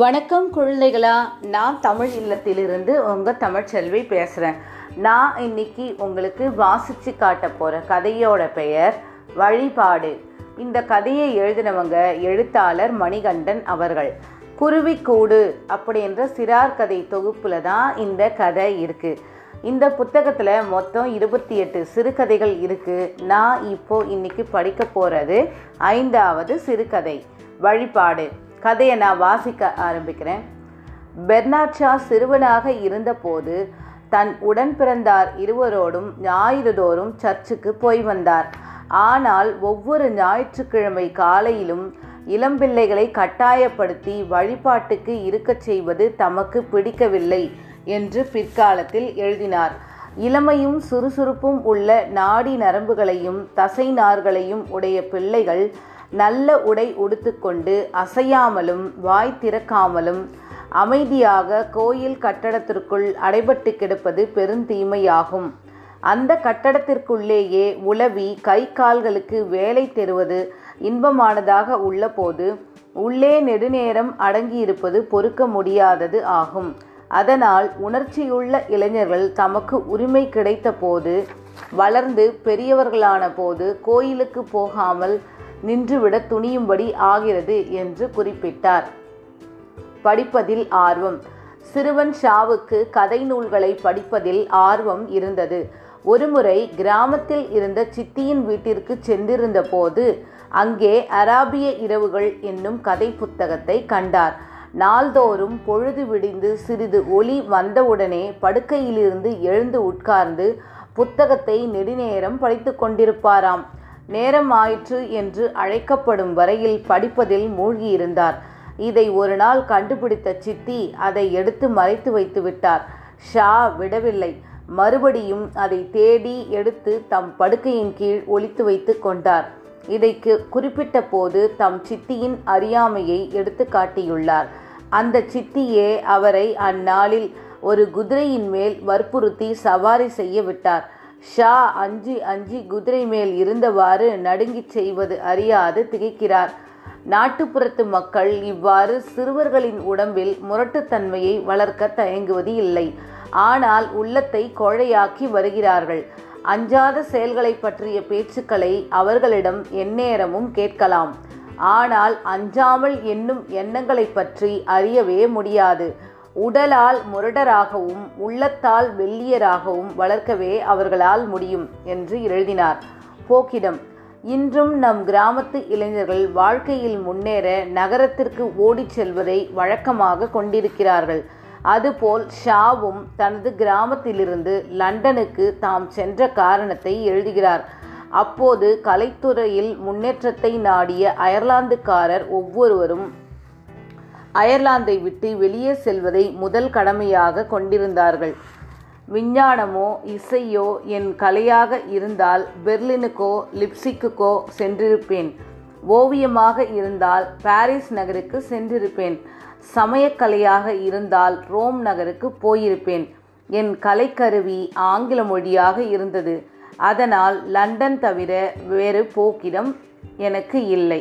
வணக்கம் குழந்தைகளா. நான் தமிழ் இல்லத்திலிருந்து உங்கள் தமிழ்ச்செல்வி பேசுகிறேன் நான் இன்னைக்கு உங்களுக்கு வாசித்து காட்ட போகிற கதையோட பெயர் வழிபாடு. இந்த கதையை எழுதினவங்க எழுத்தாளர் மணிகண்டன் அவர்கள். குருவிக்கூடு அப்படின்ற சிறார் கதை தொகுப்பில் தான் இந்த கதை இருக்குது இந்த புத்தகத்தில் மொத்தம் இருபத்தி எட்டு சிறுகதைகள் இருக்குது நான் இப்போது இன்றைக்கி படிக்க போகிறது ஐந்தாவது சிறுகதை வழிபாடு. கதையை நான் வாசிக்க ஆரம்பிக்கிறேன். பெர்னாட் ஷா சிறுவனாக இருந்தபோது தன் உடன் பிறந்தார் இருவரோடும் ஞாயிறுதோறும் சர்ச்சுக்கு போய் வந்தார். ஆனால் ஒவ்வொரு ஞாயிற்றுக்கிழமை காலையிலும் இளம்பிள்ளைகளை கட்டாயப்படுத்தி வழிபாட்டுக்கு இருக்கச் செய்வது தமக்கு பிடிக்கவில்லை என்று பிற்காலத்தில் எழுதினார். இளமையும் சுறுசுறுப்பும் உள்ள நாடி நரம்புகளையும் தசை நார்களையும் உடைய பிள்ளைகள் நல்ல உடை உடுத்துக்கொண்டு அசையாமலும் வாய் திறக்காமலும் அமைதியாக கோயில் கட்டடத்திற்குள் அடைபட்டு கிடப்பது பெருந்தீமையாகும் அந்த கட்டடத்திற்குள்ளேயே உளவி கை கால்களுக்கு வேலை தருவது இன்பமானதாக உள்ளபோது உள்ளே நெடுநேரம் அடங்கியிருப்பது பொறுக்க முடியாதது ஆகும். அதனால் உணர்ச்சியுள்ள இளைஞர்கள் தமக்கு உரிமை கிடைத்த போது வளர்ந்து பெரியவர்களான போது கோயிலுக்கு போகாமல் நின்றுவிட துணியும்படி ஆகிறது என்று குறிப்பிட்டார். படிப்பதில் ஆர்வம். சிறுவன் ஷாவுக்கு கதை நூல்களை படிப்பதில் ஆர்வம் இருந்தது. ஒருமுறை கிராமத்தில் இருந்த சித்தியின் வீட்டிற்கு சென்றிருந்த போது அங்கே அராபிய இரவுகள் என்னும் கதை புத்தகத்தை கண்டார். நாள்தோறும் பொழுது விடிந்து சிறிது ஒளி வந்தவுடனே படுக்கையிலிருந்து எழுந்து உட்கார்ந்து புத்தகத்தை நெடுநேரம் படித்து கொண்டிருப்பாராம். நேரம் ஆயிற்று என்று அழைக்கப்படும் வரையில் படிப்பதில் மூழ்கியிருந்தார். இதை ஒரு நாள் கண்டுபிடித்த சித்தி அதை எடுத்து மறைத்து வைத்து விட்டார். ஷா விடவில்லை. மறுபடியும் அதை தேடி எடுத்து தம் படுக்கையின் கீழ் ஒழித்து வைத்து கொண்டார். இதைக்கு குறிப்பிட்ட போது தம் சித்தியின் அறியாமையை எடுத்து காட்டியுள்ளார். அந்த சித்தியே அவரை அந்நாளில் ஒரு குதிரையின் மேல் வற்புறுத்தி சவாரி செய்ய விட்டார். ஷா அஞ்சி அஞ்சி குதிரை மேல் இருந்தவாறு நடுங்கிச் செய்வது அறியாது திகைக்கிறார். நாட்டுப்புறத்து மக்கள் இவ்வாறு சிறுவர்களின் உடம்பில் முரட்டுத்தன்மையை வளர்க்க தயங்குவது இல்லை. ஆனால் உள்ளத்தை கொழையாக்கி வருகிறார்கள். அஞ்சாத செயல்களை பற்றிய பேச்சுக்களை அவர்களிடம் எந்நேரமும் கேட்கலாம். ஆனால் அஞ்சாமல் என்னும் எண்ணங்களை பற்றி அறியவே முடியாது. உடலால் முரடராகவும் உள்ளத்தால் வெள்ளியராகவும் வளர்க்கவே அவர்களால் முடியும் என்று எழுதினார். போக்கிடம் இன்றும் நம் கிராமத்து இளைஞர்கள் வாழ்க்கையில் முன்னேற நகரத்திற்கு ஓடிச் செல்வதை வழக்கமாக கொண்டிருக்கிறார்கள். அதுபோல் ஷாவும் தனது கிராமத்திலிருந்து லண்டனுக்கு தாம் சென்ற காரணத்தை எழுதுகிறார். அப்போது கலைத்துறையில் முன்னேற்றத்தை நாடிய அயர்லாந்துக்காரர் ஒவ்வொருவரும் அயர்லாந்தை விட்டு வெளியே செல்வதை முதல் கடமையாக கொண்டிருந்தார்கள். விஞ்ஞானமோ இசையோ என் கலையாக இருந்தால் பெர்லினுக்கோ லிப்சிக்குக்கோ சென்றிருப்பேன். ஓவியமாக இருந்தால் பாரிஸ் நகருக்கு சென்றிருப்பேன். சமயக்கலையாக இருந்தால் ரோம் நகருக்கு போயிருப்பேன். என் கலைக்கருவி ஆங்கில மொழியாக இருந்தது. அதனால் லண்டன் தவிர வேறு போக்கிடம் எனக்கு இல்லை.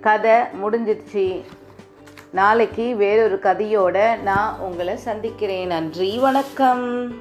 கதை முடிஞ்சிடுச்சு. நாளைக்கு வேறொரு கதையோட நான் உங்களை சந்திக்கிறேன். நன்றி வணக்கம்.